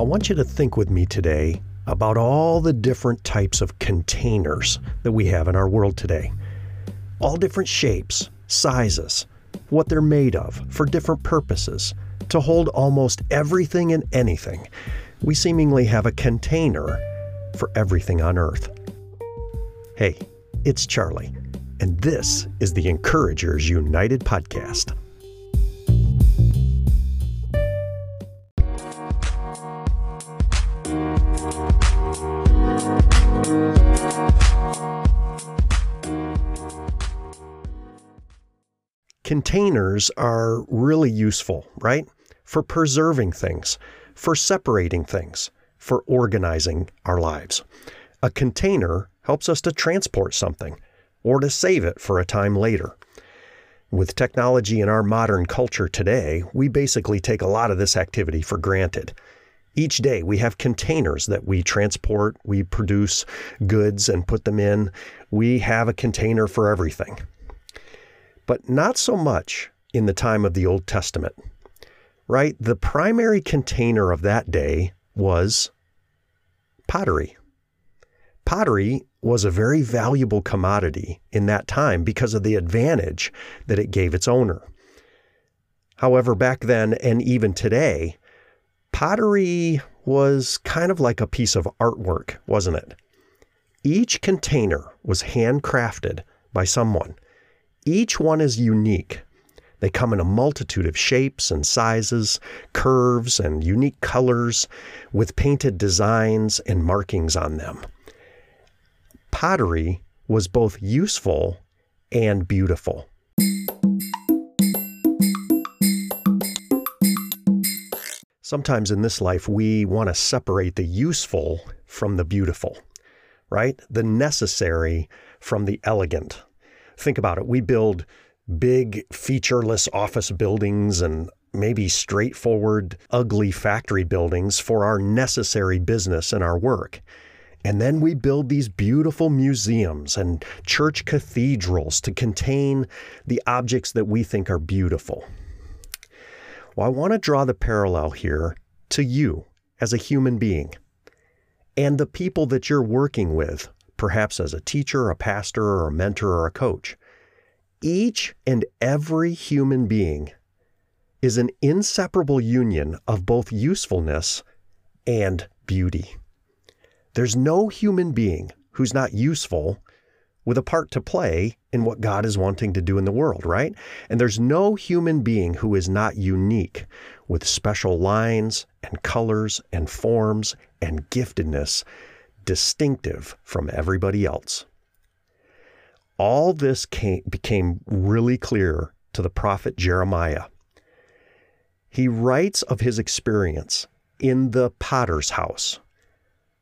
I want you to think with me today about all the different types of containers that we have in our world today. All different shapes, sizes, what they're made of for different purposes, to hold almost everything and anything. We seemingly have a container for everything on earth. Hey, it's Charlie, and this is the Encouragers United podcast. Containers are really useful, right? For preserving things, for separating things, for organizing our lives. A container helps us to transport something or to save it for a time later. With technology in our modern culture today, we basically take a lot of this activity for granted. Each day we have containers that we transport, we produce goods and put them in. We have a container for everything but not so much in the time of the Old Testament. Right? The primary container of that day was pottery. Pottery was a very valuable commodity in that time because of the advantage that it gave its owner. However, back then and even today, pottery was kind of like a piece of artwork, wasn't it? Each container was handcrafted by someone. Each one is unique. They come in a multitude of shapes and sizes, curves and unique colors, with painted designs and markings on them. Pottery was both useful and beautiful. Sometimes in this life, we want to separate the useful from the beautiful, right? The necessary from the elegant, think about it. We build big featureless office buildings and maybe straightforward, ugly factory buildings for our necessary business and our work. And then we build these beautiful museums and church cathedrals to contain the objects that we think are beautiful. Well, I want to draw the parallel here to you as a human being and the people that you're working with perhaps as a teacher, a pastor, or a mentor, or a coach. Each and every human being is an inseparable union of both usefulness and beauty. There's no human being who's not useful with a part to play in what God is wanting to do in the world, right? And there's no human being who is not unique with special lines and colors and forms and giftedness distinctive from everybody else. All this came, became really clear to the prophet Jeremiah. He writes of his experience in the potter's house.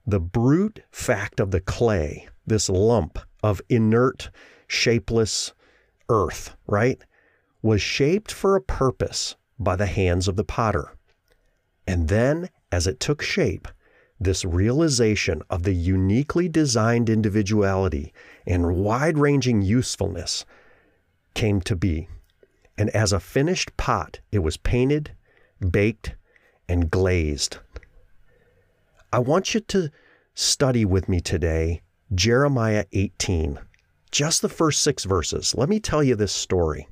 The brute fact of the clay, this lump of inert, shapeless earth, right, was shaped for a purpose by the hands of the potter. And then, as it took shape, this realization of the uniquely designed individuality and wide ranging usefulness came to be. And as a finished pot, it was painted, baked, and glazed. I want you to study with me today Jeremiah 18, just the first six verses. Let me tell you this story.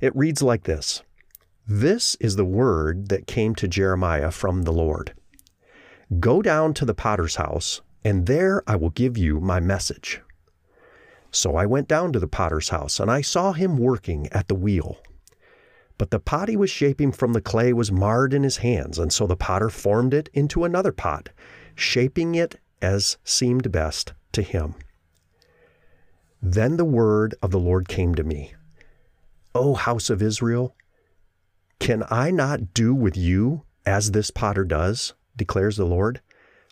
It reads like this This is the word that came to Jeremiah from the Lord. Go down to the potter's house, and there I will give you my message. So I went down to the potter's house, and I saw him working at the wheel. But the pot he was shaping from the clay was marred in his hands, and so the potter formed it into another pot, shaping it as seemed best to him. Then the word of the Lord came to me O house of Israel, can I not do with you as this potter does? Declares the Lord.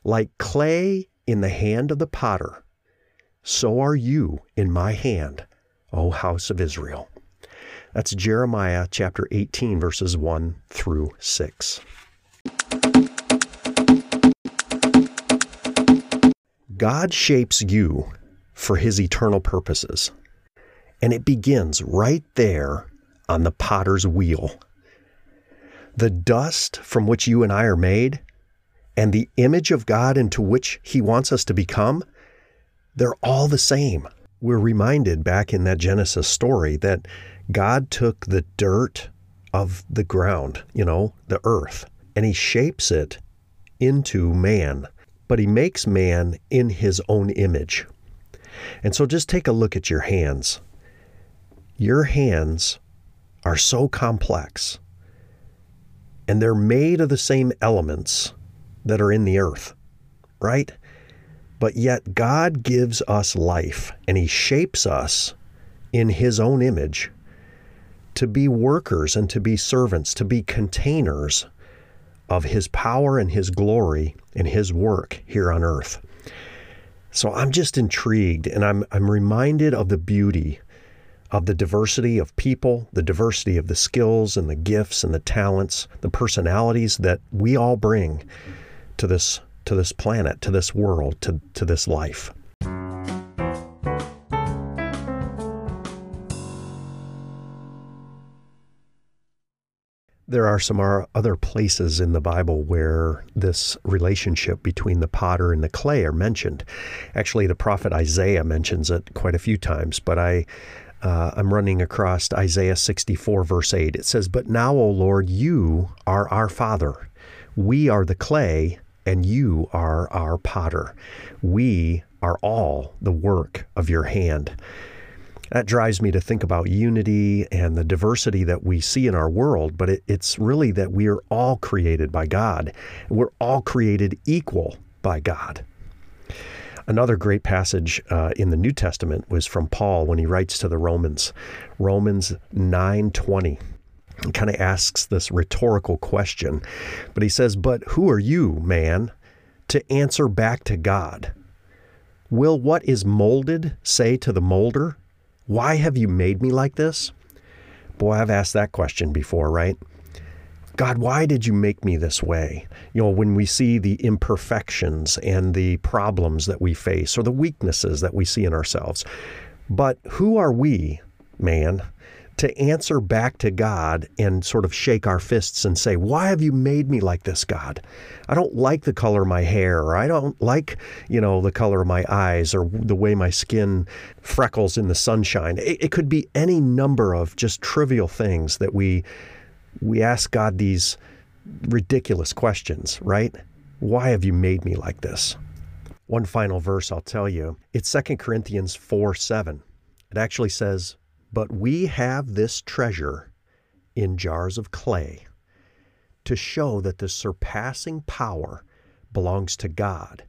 Like clay in the hand of the potter, so are you in my hand, O house of Israel. That's Jeremiah chapter 18, verses 1 through 6. God shapes you for his eternal purposes, and it begins right there on the potter's wheel. The dust from which you and I are made and the image of God into which He wants us to become, they're all the same. We're reminded back in that Genesis story that God took the dirt of the ground, you know, the earth, and He shapes it into man. But He makes man in His own image. And so just take a look at your hands. Your hands are so complex, and they're made of the same elements that are in the earth, right? But yet God gives us life and He shapes us in His own image to be workers and to be servants, to be containers of His power and His glory and His work here on earth. So I'm just intrigued and I'm, I'm reminded of the beauty of the diversity of people, the diversity of the skills and the gifts and the talents, the personalities that we all bring to this to this planet, to this world, to, to this life. There are some other places in the Bible where this relationship between the potter and the clay are mentioned. Actually, the prophet Isaiah mentions it quite a few times, but I uh, I'm running across Isaiah 64, verse 8. It says, But now, O Lord, you are our Father. We are the clay, and you are our potter. We are all the work of your hand. That drives me to think about unity and the diversity that we see in our world, but it, it's really that we are all created by God. We're all created equal by God. Another great passage uh, in the New Testament was from Paul when he writes to the Romans, Romans 9:20. He kind of asks this rhetorical question, but he says, "But who are you, man, to answer back to God? Will what is molded say to the molder, why have you made me like this?" Boy, I've asked that question before, right? God, why did you make me this way? You know, when we see the imperfections and the problems that we face or the weaknesses that we see in ourselves. But who are we, man, to answer back to God and sort of shake our fists and say, Why have you made me like this, God? I don't like the color of my hair, or I don't like, you know, the color of my eyes, or the way my skin freckles in the sunshine. It, it could be any number of just trivial things that we we ask God these ridiculous questions, right? Why have you made me like this? One final verse I'll tell you. It's 2 Corinthians 4 7. It actually says, But we have this treasure in jars of clay to show that the surpassing power belongs to God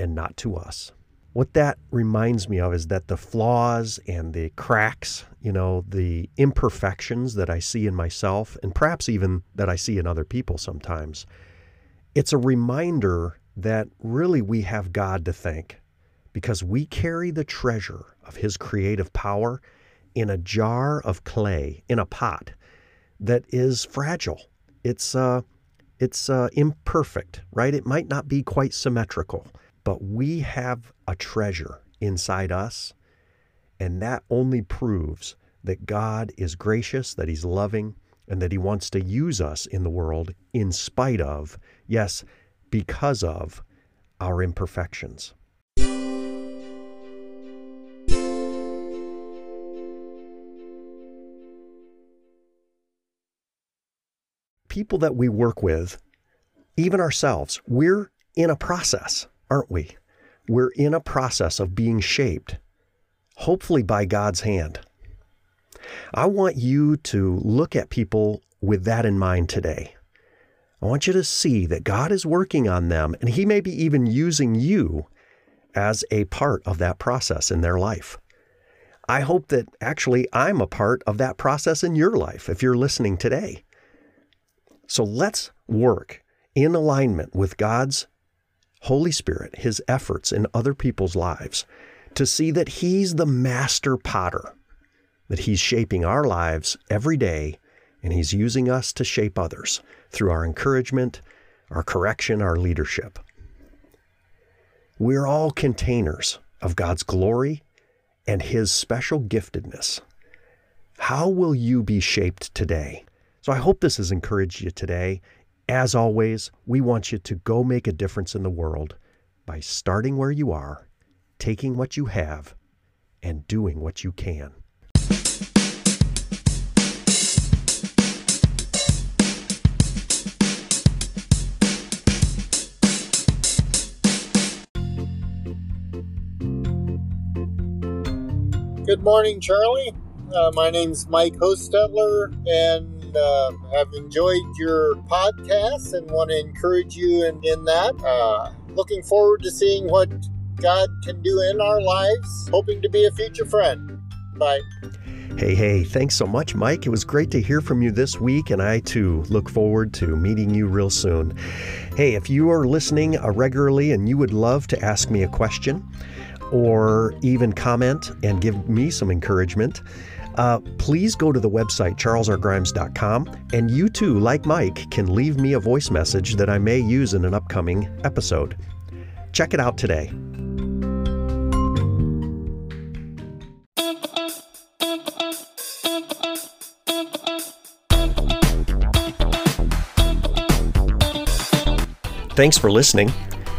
and not to us. What that reminds me of is that the flaws and the cracks, you know, the imperfections that I see in myself, and perhaps even that I see in other people sometimes, it's a reminder that really we have God to thank because we carry the treasure of His creative power in a jar of clay, in a pot that is fragile. It's, uh, it's uh, imperfect, right? It might not be quite symmetrical. But we have a treasure inside us, and that only proves that God is gracious, that He's loving, and that He wants to use us in the world in spite of, yes, because of our imperfections. People that we work with, even ourselves, we're in a process aren't we? We're in a process of being shaped, hopefully by God's hand. I want you to look at people with that in mind today. I want you to see that God is working on them, and He may be even using you as a part of that process in their life. I hope that actually I'm a part of that process in your life if you're listening today. So let's work in alignment with God's Holy Spirit, his efforts in other people's lives to see that he's the master potter, that he's shaping our lives every day, and he's using us to shape others through our encouragement, our correction, our leadership. We're all containers of God's glory and his special giftedness. How will you be shaped today? So I hope this has encouraged you today as always, we want you to go make a difference in the world by starting where you are, taking what you have, and doing what you can. Good morning, Charlie. Uh, my name's Mike Hostetler, and uh, have enjoyed your podcast and want to encourage you in, in that. Uh, looking forward to seeing what God can do in our lives. Hoping to be a future friend. Bye. Hey, hey, thanks so much, Mike. It was great to hear from you this week, and I too look forward to meeting you real soon. Hey, if you are listening uh, regularly and you would love to ask me a question, or even comment and give me some encouragement, uh, please go to the website charlesrgrimes.com and you too, like Mike, can leave me a voice message that I may use in an upcoming episode. Check it out today. Thanks for listening.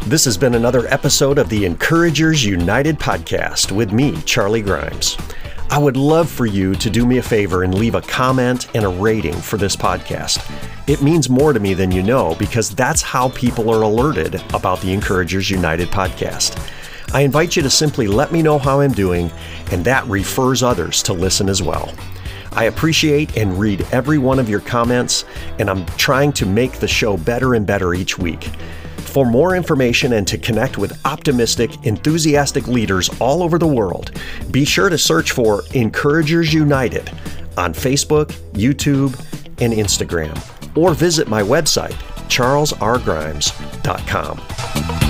This has been another episode of the Encouragers United podcast with me, Charlie Grimes. I would love for you to do me a favor and leave a comment and a rating for this podcast. It means more to me than you know because that's how people are alerted about the Encouragers United podcast. I invite you to simply let me know how I'm doing, and that refers others to listen as well. I appreciate and read every one of your comments, and I'm trying to make the show better and better each week. For more information and to connect with optimistic, enthusiastic leaders all over the world, be sure to search for Encouragers United on Facebook, YouTube, and Instagram, or visit my website, charlesrgrimes.com.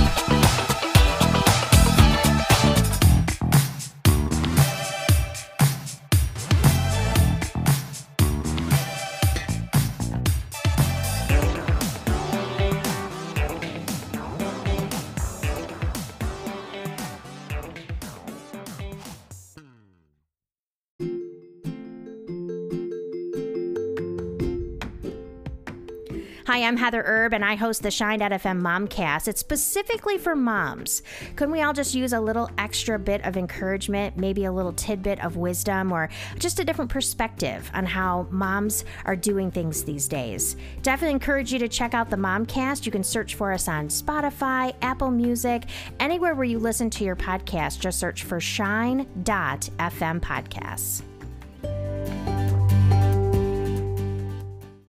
Hi, I'm Heather Erb, and I host the Shine.fm Momcast. It's specifically for moms. Couldn't we all just use a little extra bit of encouragement, maybe a little tidbit of wisdom, or just a different perspective on how moms are doing things these days? Definitely encourage you to check out the Momcast. You can search for us on Spotify, Apple Music, anywhere where you listen to your podcast. Just search for Shine.fm Podcasts.